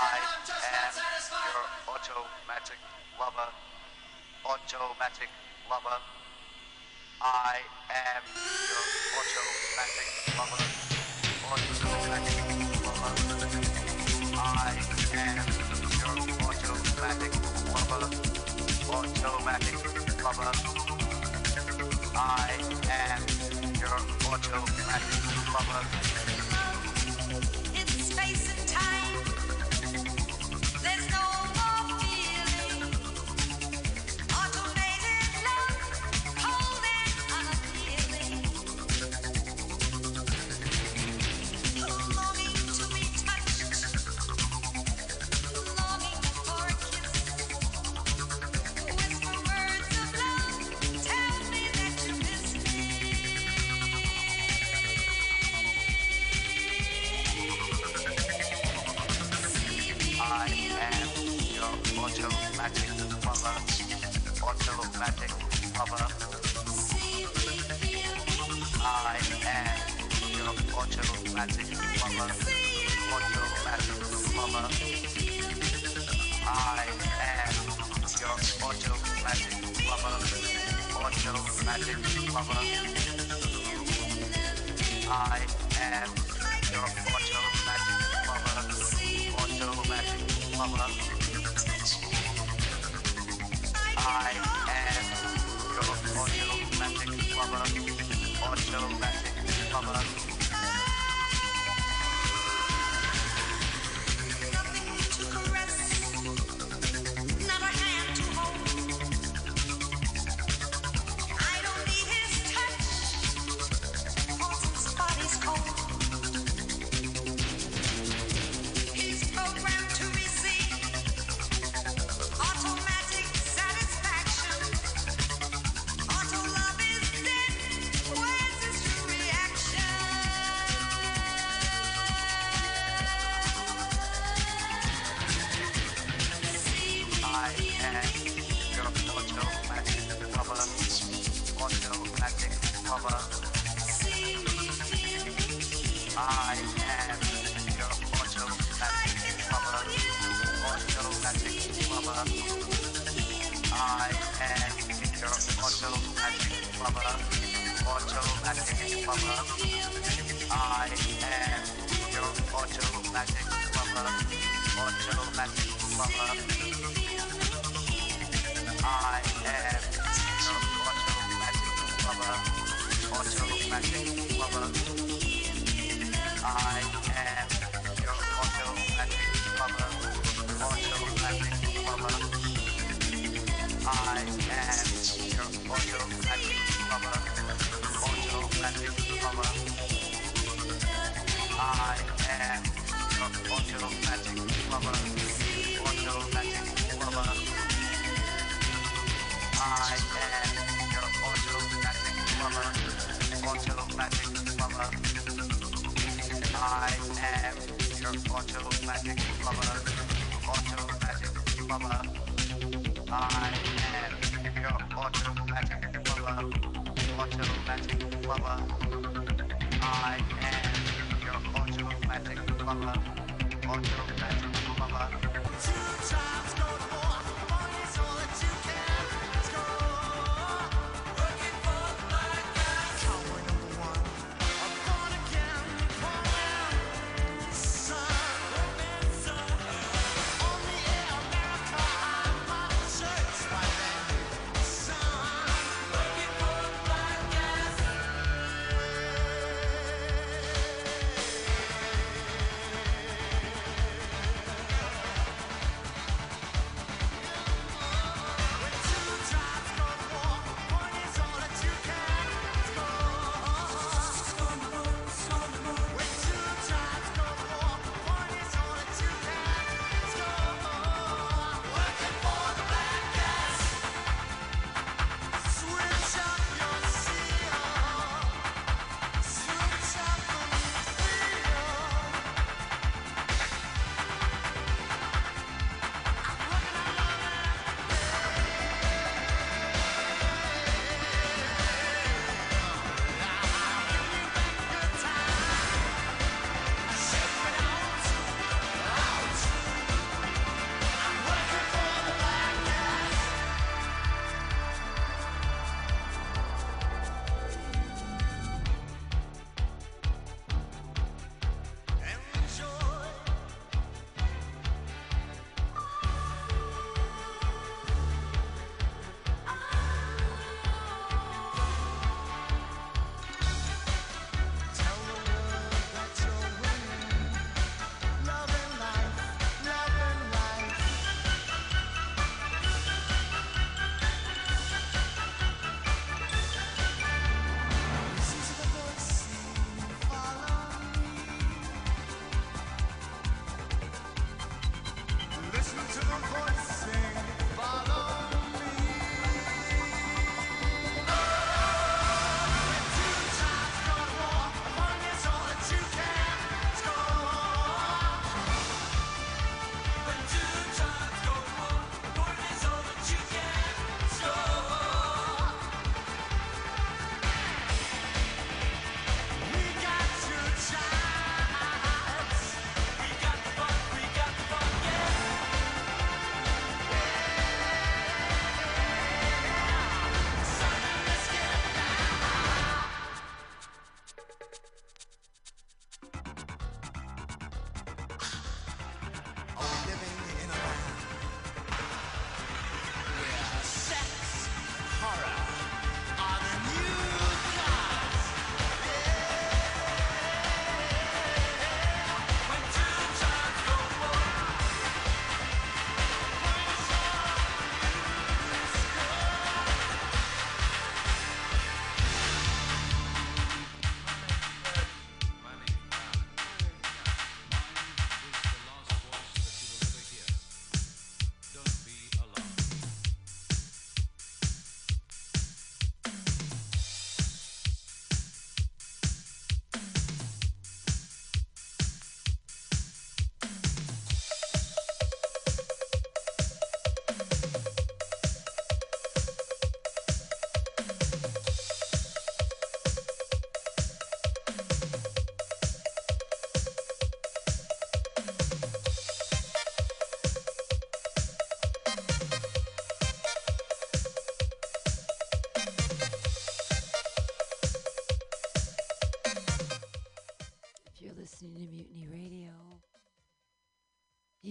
I am your automatic lover. Automatic lover. I am your automatic lover. Automatic lover. I am your automatic lover. Automatic lover. I am your automatic lover.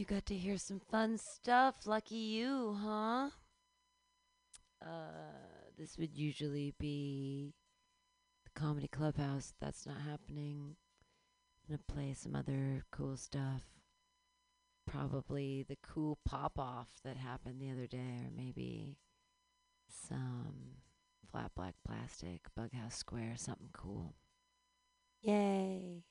Got to hear some fun stuff. Lucky you, huh? Uh, this would usually be the comedy clubhouse. That's not happening. I'm gonna play some other cool stuff. Probably the cool pop off that happened the other day, or maybe some flat black plastic, Bughouse Square, something cool. Yay!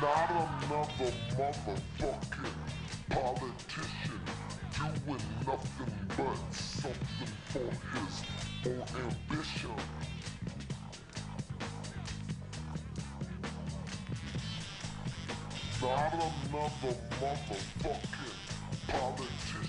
Not another motherfucking politician doing nothing but something for his own ambition. Not another motherfucking politician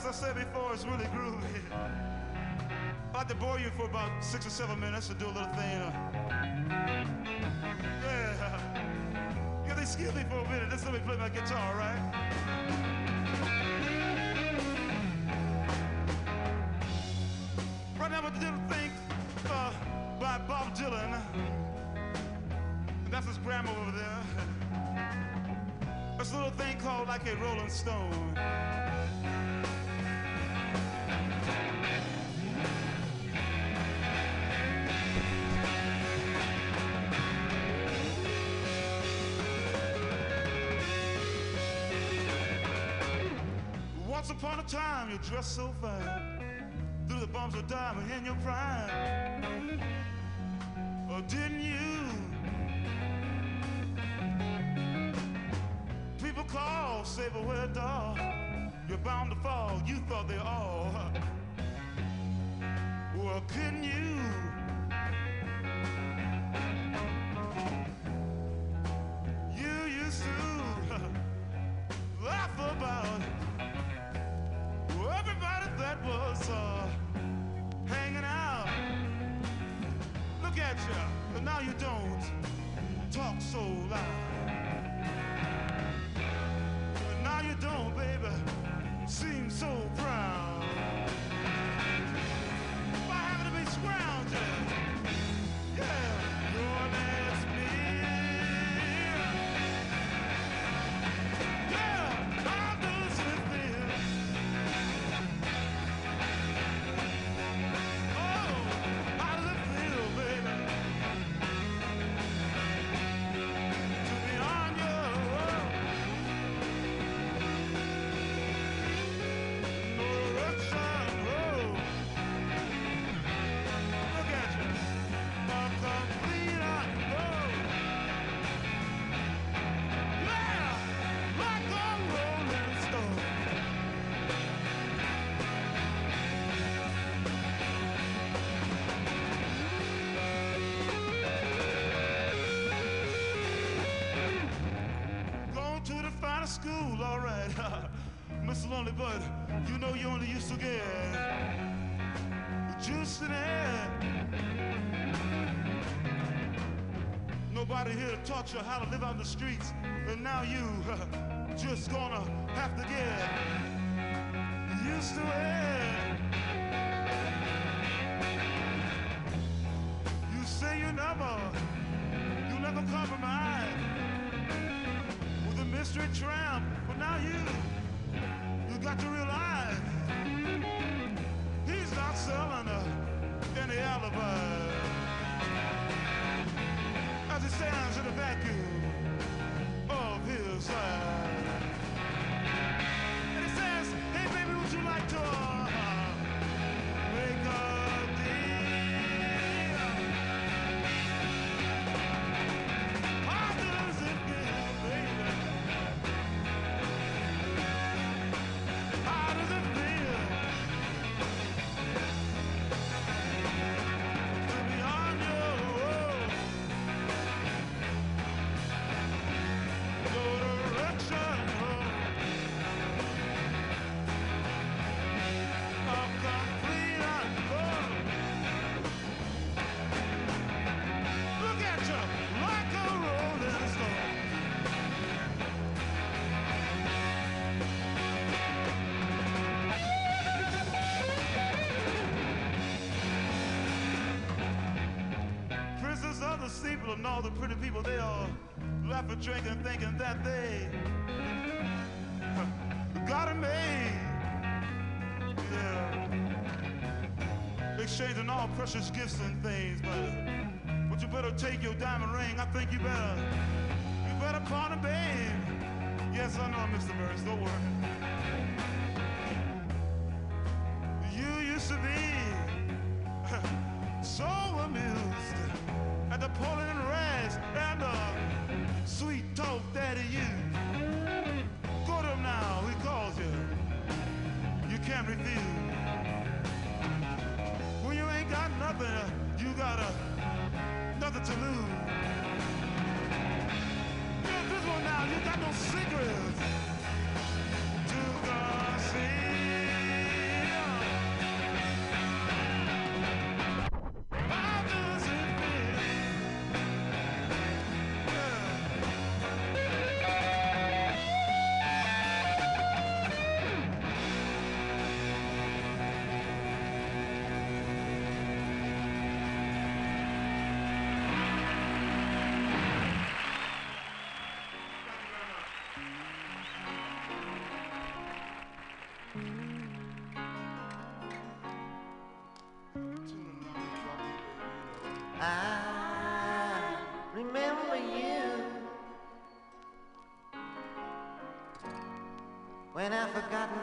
as I said before, it's really groovy. I'd like to bore you for about six or seven minutes to do a little thing. uh, yeah. Yeah, they excuse me for a minute. Just let me play my guitar, all right? Right now, I'm do thing uh, by Bob Dylan. And that's his grandma over there. It's a little thing called like a Rolling Stone. Once upon a time, you dressed so fine. Through the bumps of diamond in your prime. Or didn't you? all saber where dog. You're bound to fall. You thought they all. Well, couldn't you? You used to laugh about that was uh, hanging out. Look at you, but now you don't talk so loud. But now you don't, baby, seem so proud. To the finest school, all right. Mr. Lonely Bud, you know you only used to get juice in it. Nobody here taught you how to live on the streets, and now you just gonna have to get used to it. And all the pretty people, they all laughing, drinking, thinking that they got it made. Yeah. Exchanging all precious gifts and things, but, but you better take your diamond ring. I think you better, you better pawn it, babe. Yes, I know, Mr. Burns, don't worry. You used to be you got uh, nothing to lose. Forgotten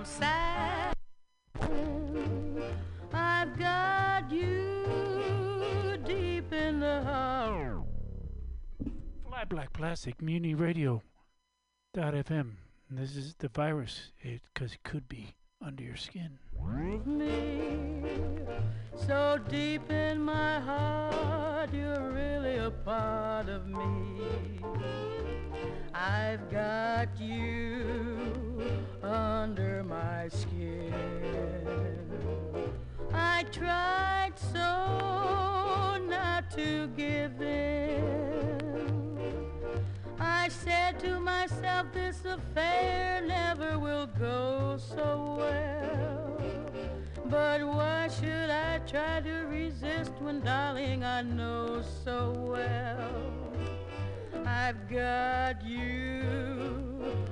From sad. I've got you deep in the heart. Fly Black Plastic Mutiny Radio dot FM. And this is the virus, because it could be under your skin. me so deep in my heart you're really a part of me i've got you under my skin. I tried so not to give in. I said to myself, this affair never will go so well. But why should I try to resist when, darling, I know so well? I've got you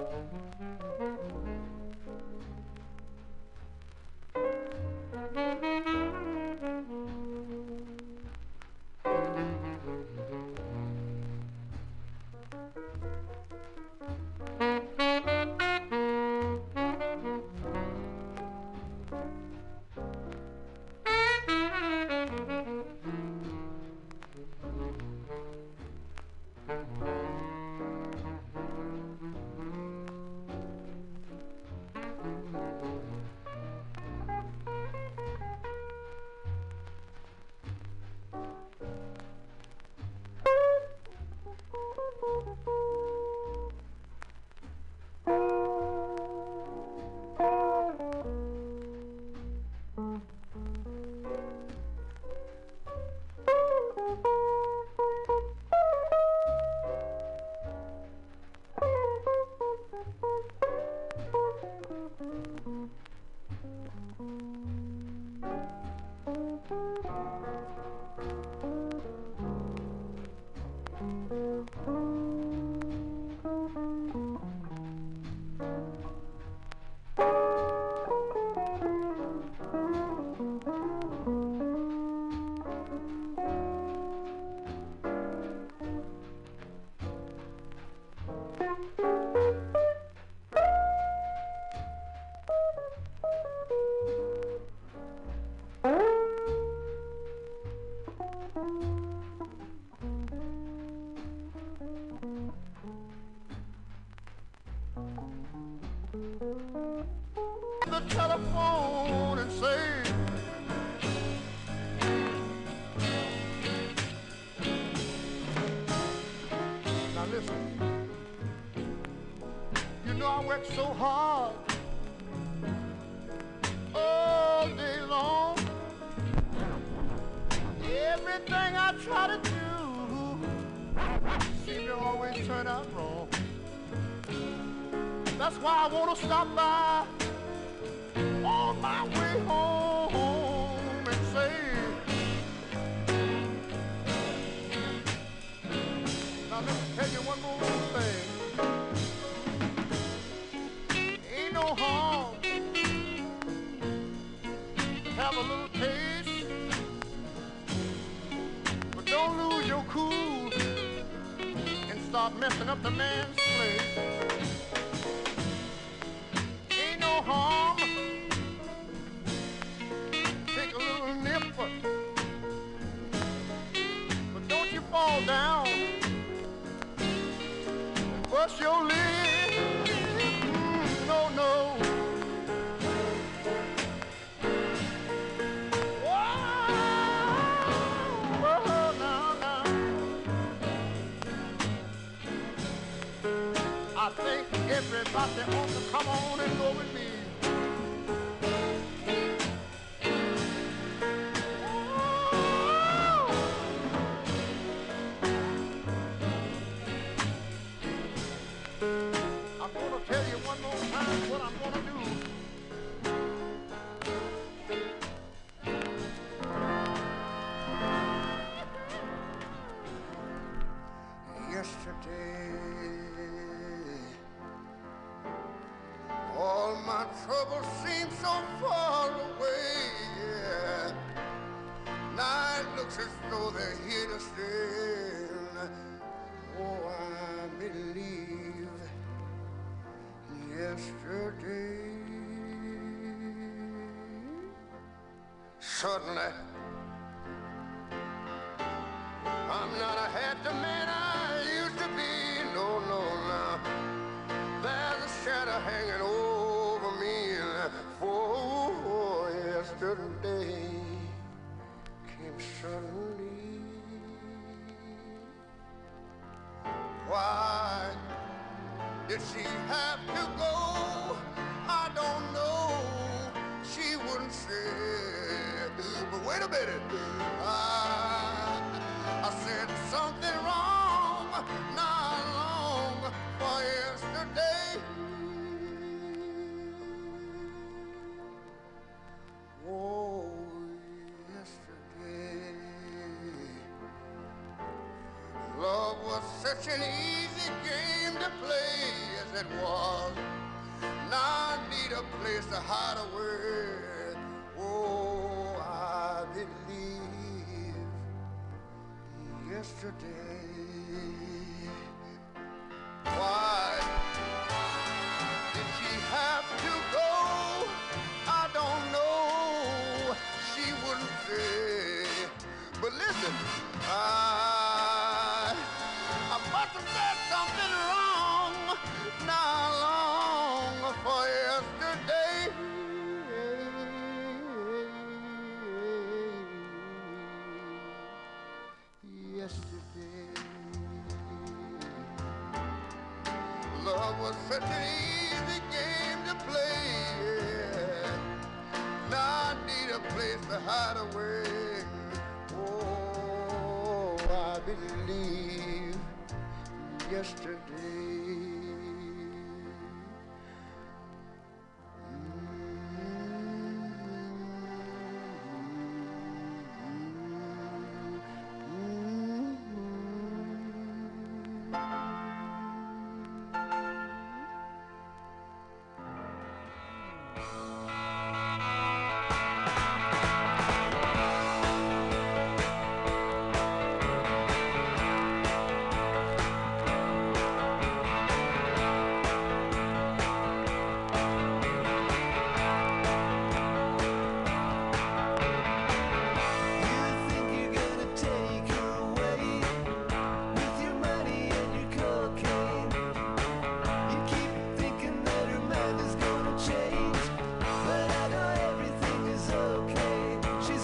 Thank you.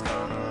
no, no.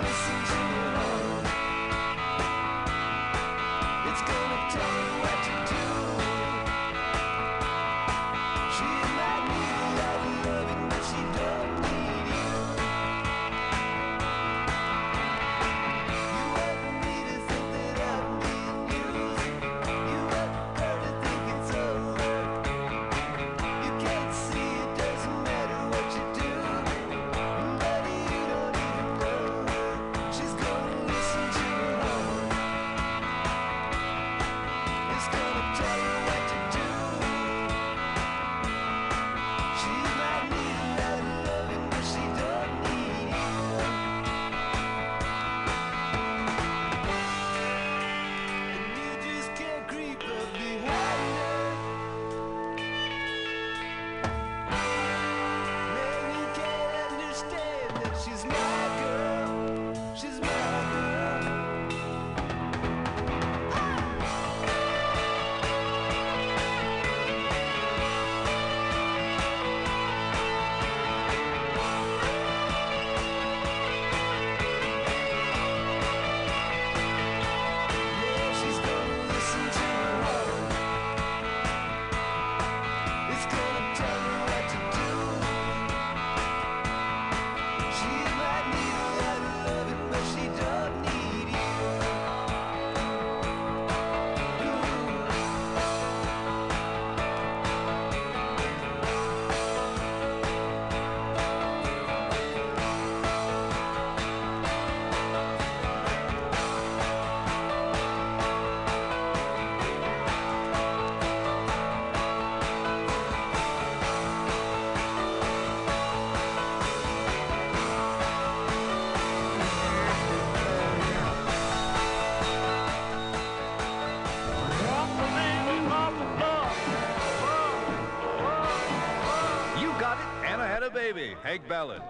Hank Ballard.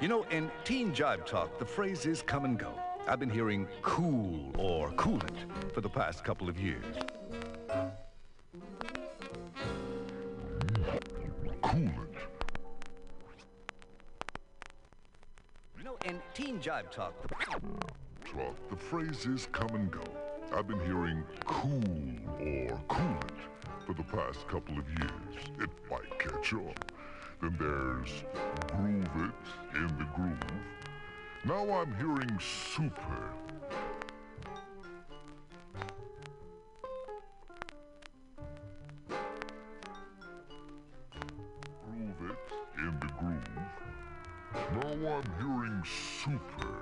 You know, in teen jive talk, the phrase is come and go. I've been hearing cool or coolant for the past couple of years. Coolant. You know, in teen jive talk, Talk, the phrase is come and go. I've been hearing cool or coolant for the past couple of years. It might catch on. Then there's groove it in the groove. Now I'm hearing super. Groove it in the groove. Now I'm hearing super.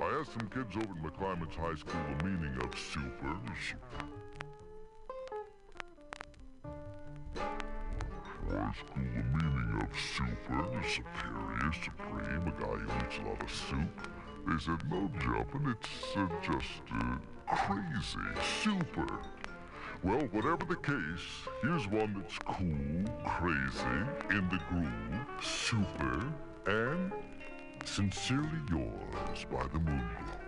I asked some kids over at McClymonds High School the meaning of super. High school, the meaning of super is superior, supreme, a guy who eats a lot of soup. They said, no jumping, it's uh, just uh, crazy, super. Well, whatever the case, here's one that's cool, crazy, in the groove, super, and sincerely yours by the Moonglow.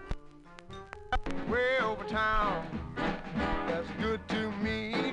way over town. That's good to me.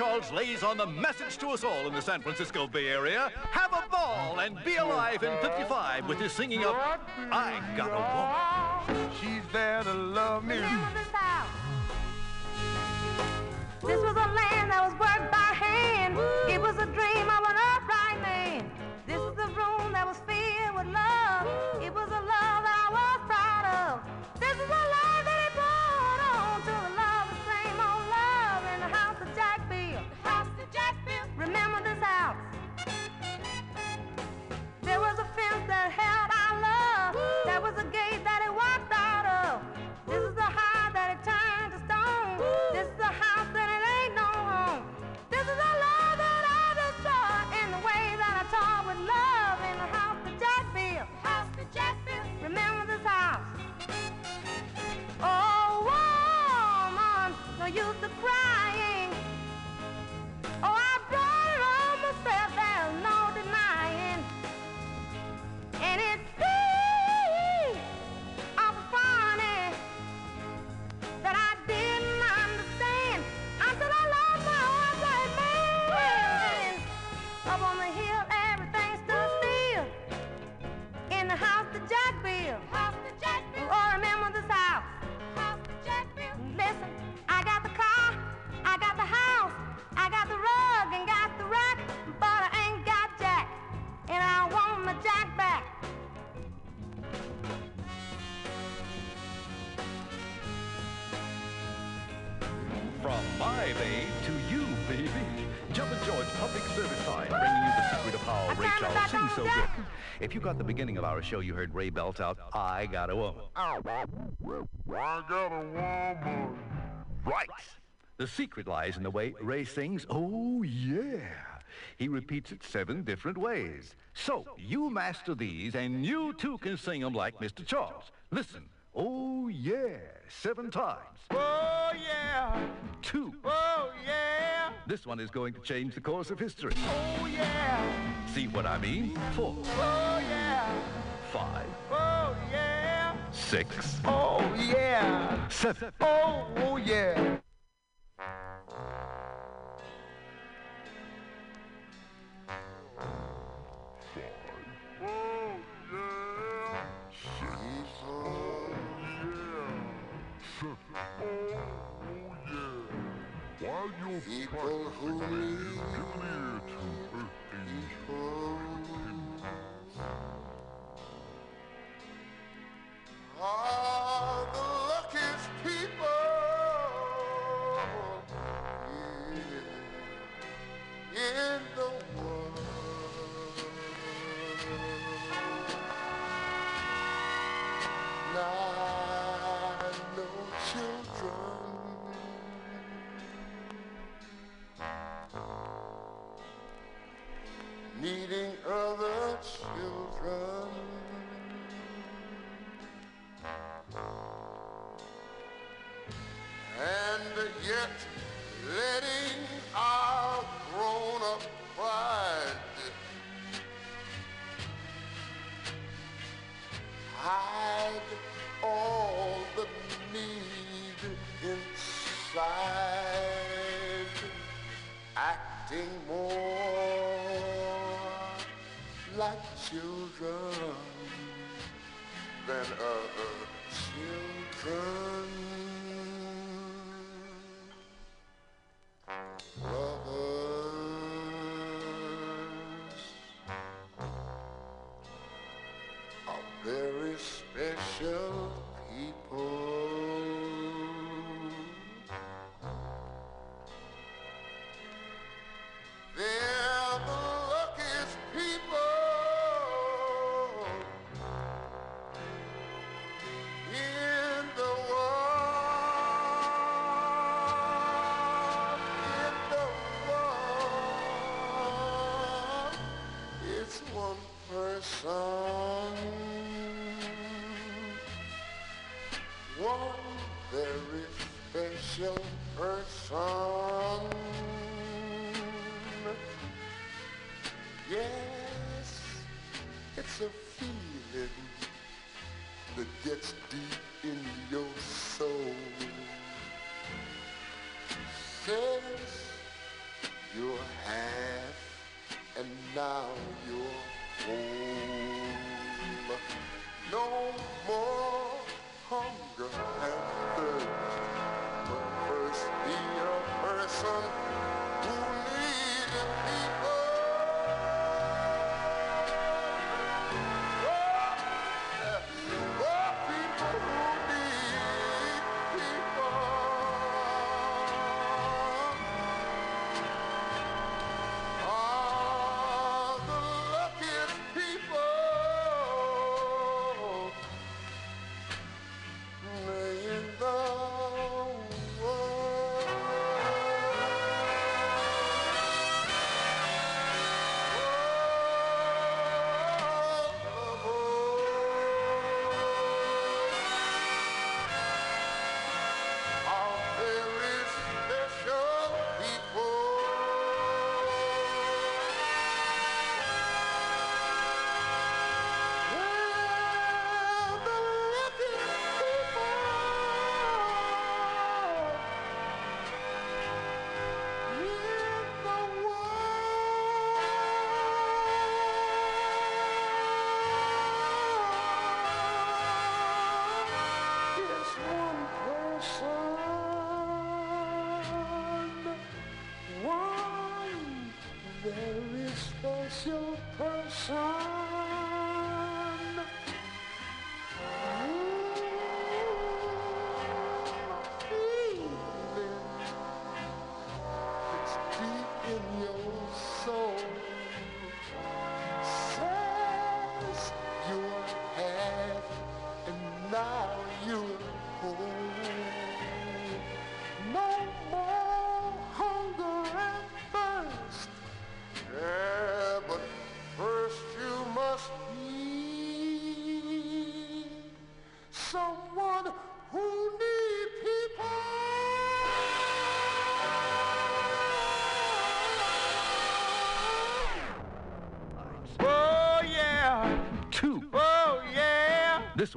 Charles lays on the message to us all in the San Francisco Bay Area. Have a ball and be alive in 55 with his singing of I Got a Woman. She's there to love me. This was a land that was beginning of our show, you heard Ray belt out, I got a woman. I got a woman. Right. The secret lies in the way Ray sings, oh yeah. He repeats it seven different ways. So, you master these, and you too can sing them like Mr. Charles. Listen. Oh yeah, seven times. Oh yeah, Two. oh yeah, This one is going to change the course of history. oh yeah, See what I mean? Four, oh yeah, five, oh yeah, six, oh yeah, seven. oh, oh yeah. People who ladies, give an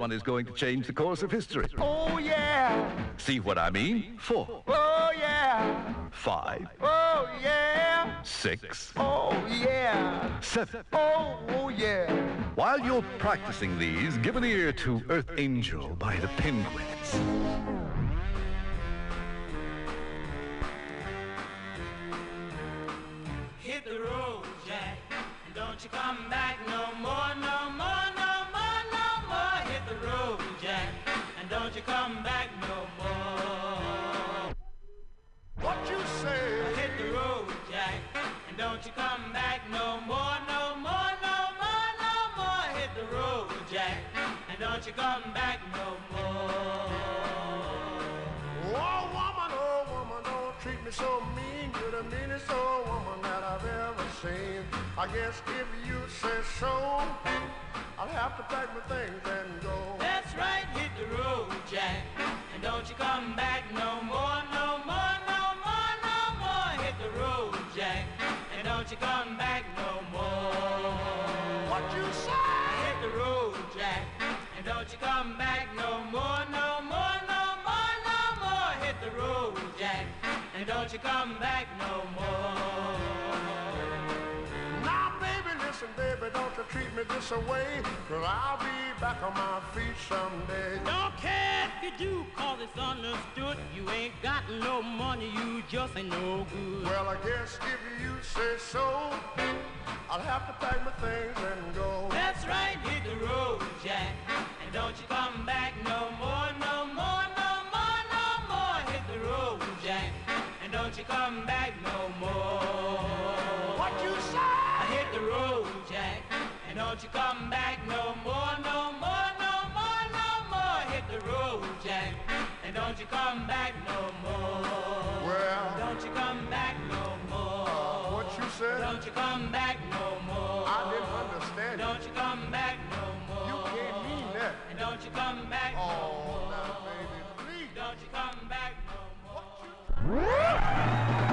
one is going to change the course of history. Oh yeah, See what I mean? Four, oh yeah, five, oh yeah, six, oh yeah, seven. oh, oh yeah. While you're practicing these, give an ear to Earth Angel by the Penguins. And don't you come back no more. Now, baby, listen, baby, don't you treat me this way. Cause I'll be back on my feet someday. Don't care if you do, cause it's understood. You ain't got no money, you just ain't no good. Well, I guess if you say so, I'll have to pack my things and go. That's right, hit the road, Jack. And don't you come back no more, You come back no more. What you say? I hit the road, Jack. And don't you come back no more, no more, no more, no more. Hit the road, Jack. And don't you come back no more. Well, Don't you come back no more. what you said? Don't you come back no more. I didn't understand. Don't you come back no more. You can't mean that. And don't you come back no Oh, more. Now, baby, please. Don't you come back no more.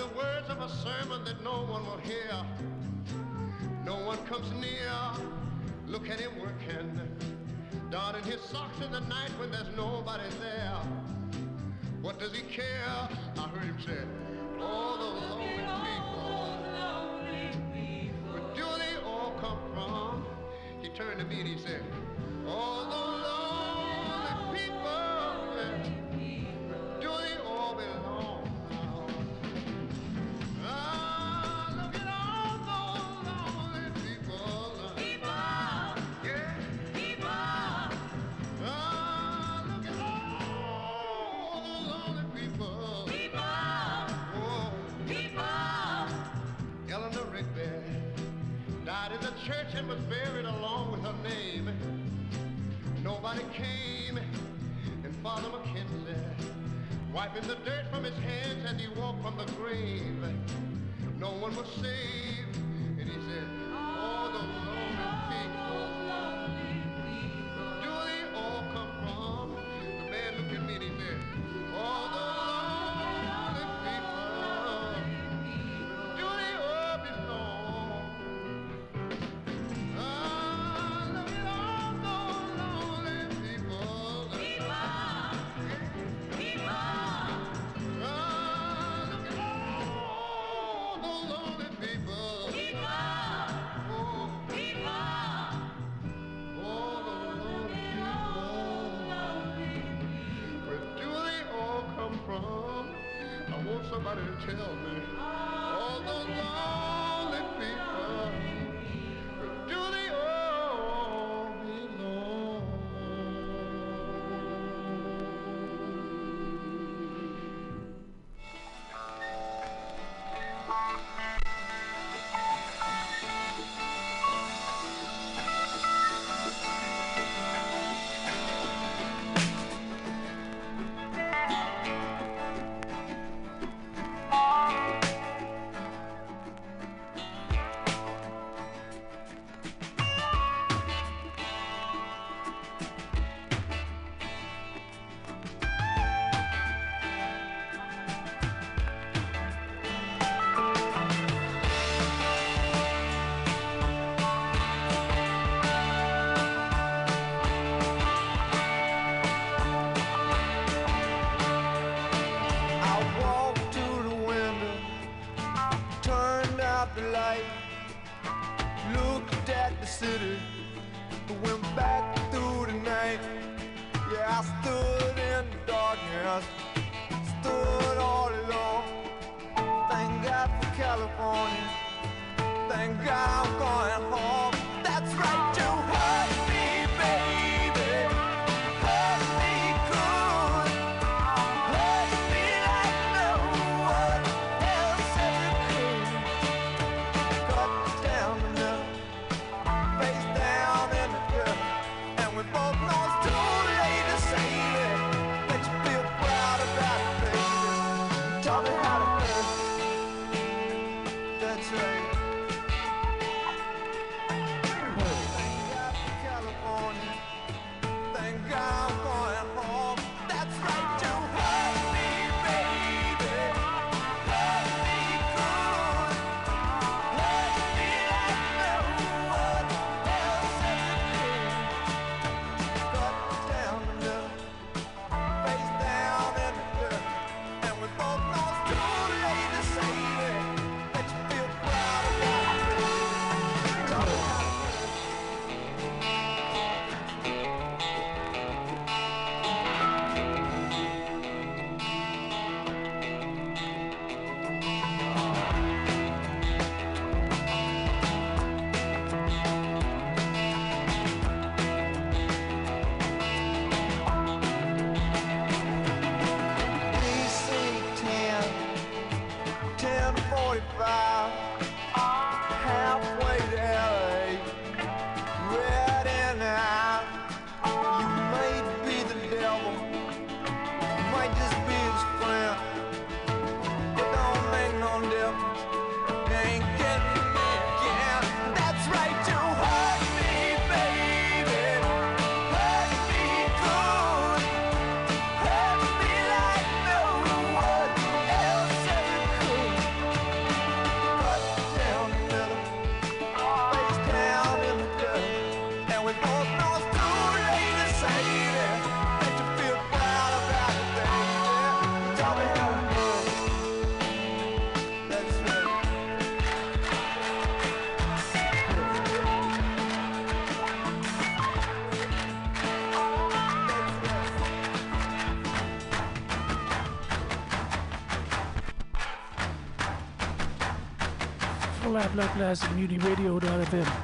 the words of a sermon that no one will hear. No one comes near. Look at him working. Down in his socks in the night when there's nobody there. What does he care? I heard him say, Oh, tell me. Black Lives Community Radio.fm.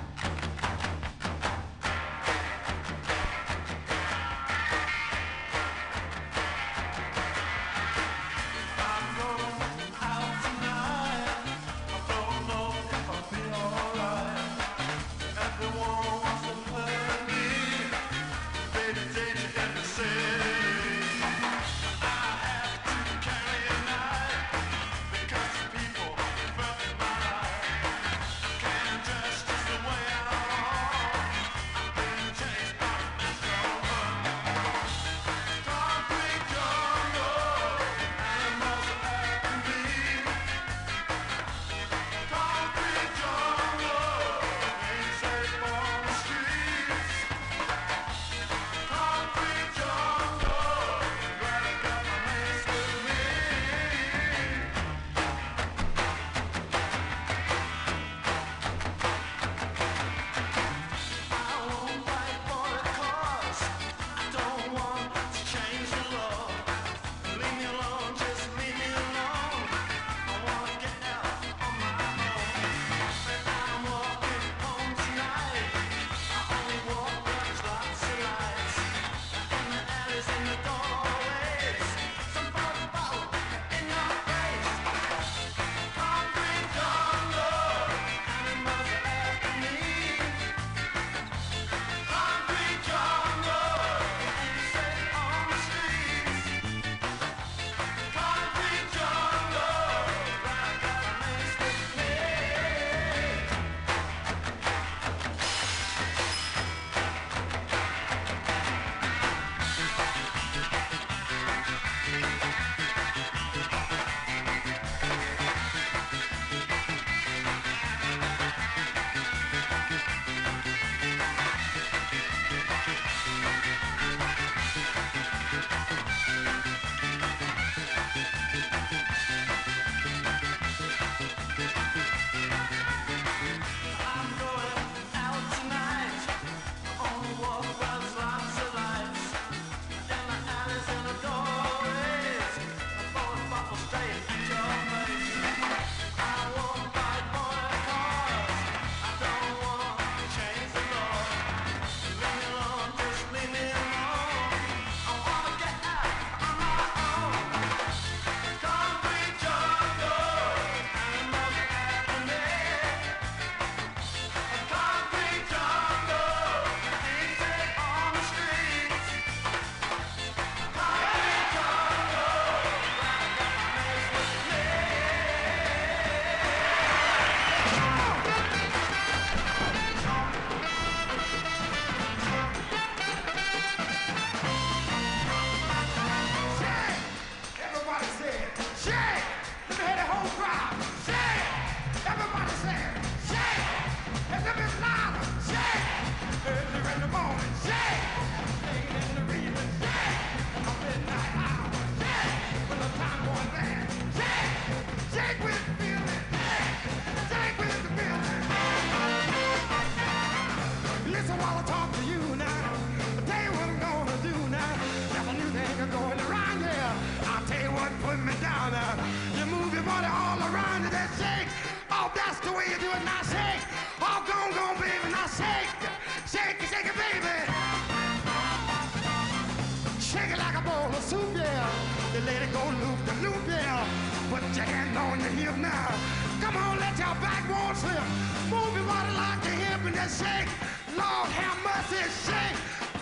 morning, shake. Lord have mercy, shake.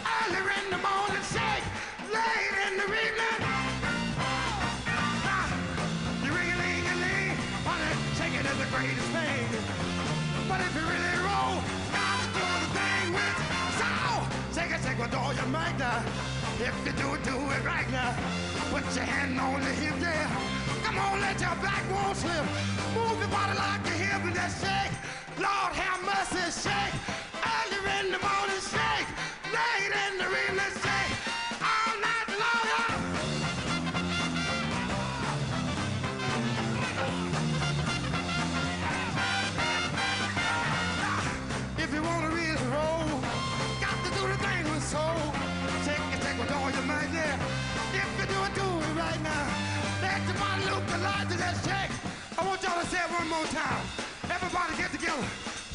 Early in the morning, shake. Late in the evening. You ring-a-ling-a-ling, honey, shaking is the greatest thing. But if you really roll, God's doing the thing with soul. Shake it, shake with all your might now. If you do it, do it right now. Put your hand on the hip, yeah. Come on, let your back won't slip. Move your body like a hip and that's it. Lord have mercy, shake.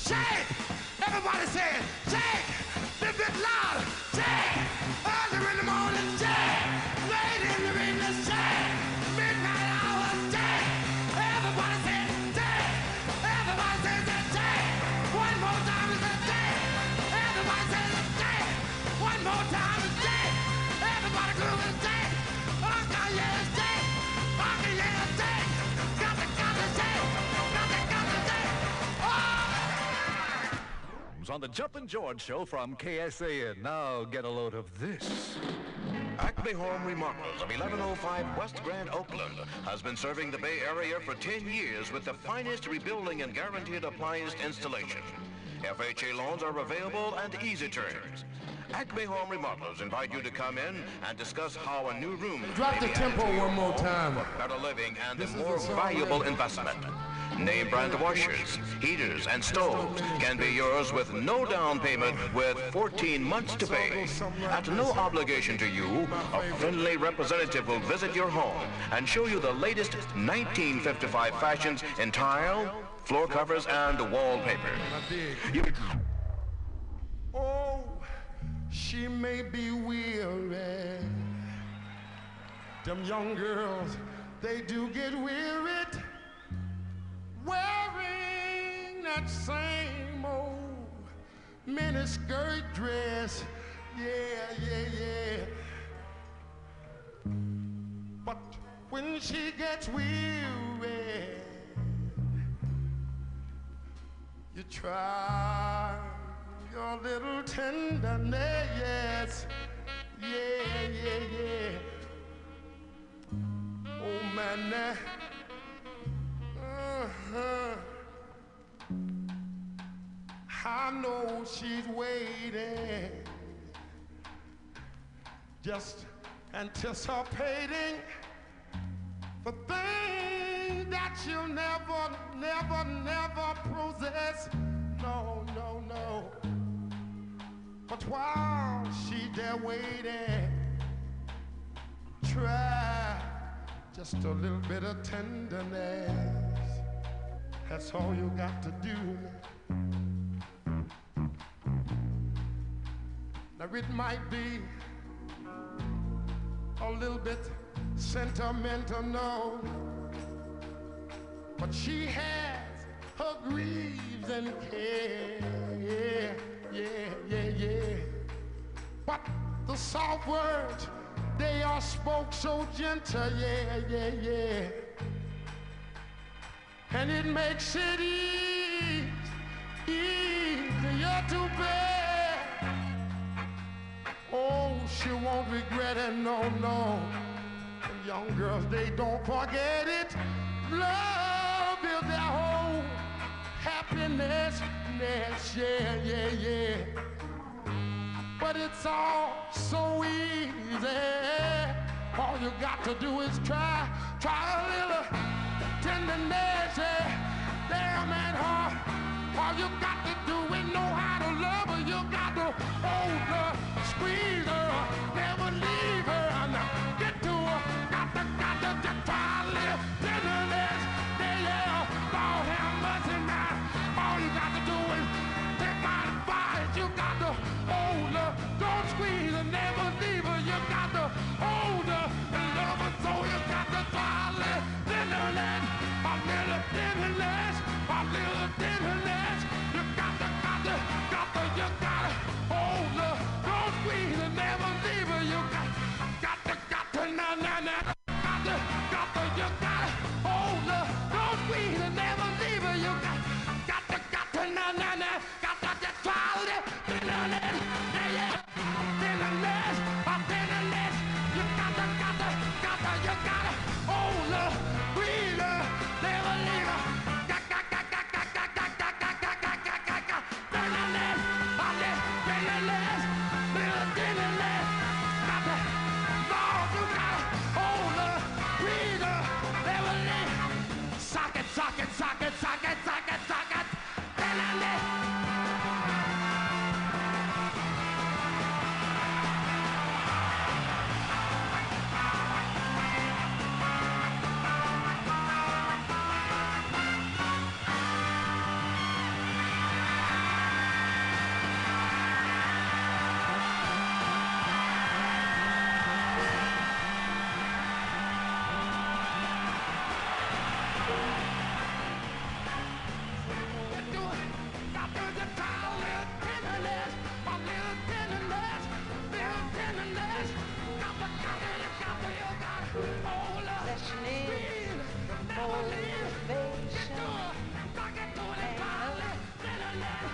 Shake. Everybody say it. On the Jumpin' George Show from KSAN. Now get a load of this. Acme Home Remodelers of 1105 West Grand Oakland has been serving the Bay Area for 10 years with the finest rebuilding and guaranteed appliance installation. FHA loans are available and easy terms. Acme Home Remodelers invite you to come in and discuss how a new room Drop the tempo added to your one more time. better living and This a more valuable investment. Name brand washers, heaters, and stoves can be yours with no down payment with 14 months to pay. At no obligation to you, a friendly representative will visit your home and show you the latest 1955 fashions in tile, floor covers, and wallpaper. You Oh, she may be weary. Them young girls, they do get wearied wearing that same old miniskirt dress. Yeah, yeah, yeah. But when she gets weary, you try your little tenderness. Yeah, yeah, yeah. Oh man, that, uh-huh. I know she's waiting, just anticipating for things that you'll never, never, never possess. No, no, no. But while she there waiting, try just a little bit of tenderness. That's all you got to do. Now it might be a little bit sentimental, no, but she has her griefs and care. Yeah, yeah, yeah. But the soft words, they are spoke so gentle. Yeah, yeah, yeah. And it makes it easy, easier to bear. Oh, she won't regret it, no, no. Young girls, they don't forget it. Love happiness. Yeah, yeah, yeah. But it's all so easy. All you got to do is try, try a little tenderness. Yeah. There, man, huh? All you got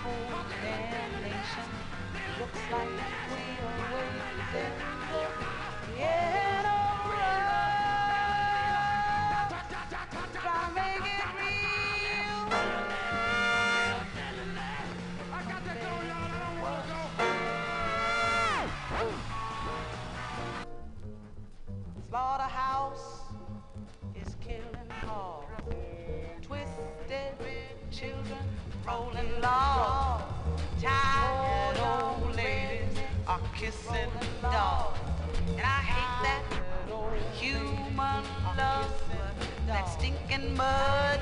whole looks like we are making mud,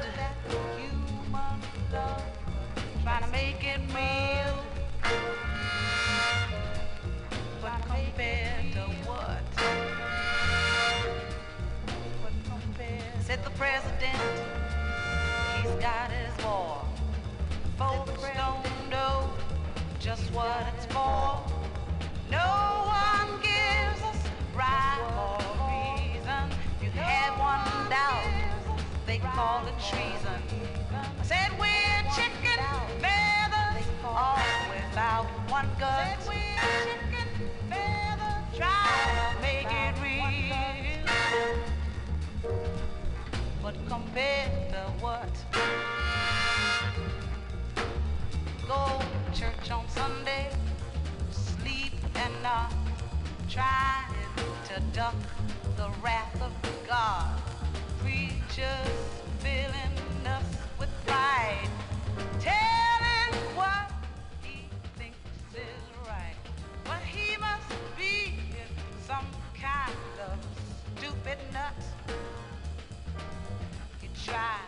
trying to make it real. But compared to what? Said the president. treason. Said we're chicken feathers, all without one gut. Said to make it real. But compare to what? Go church on Sunday, sleep and not trying to duck. get. You try.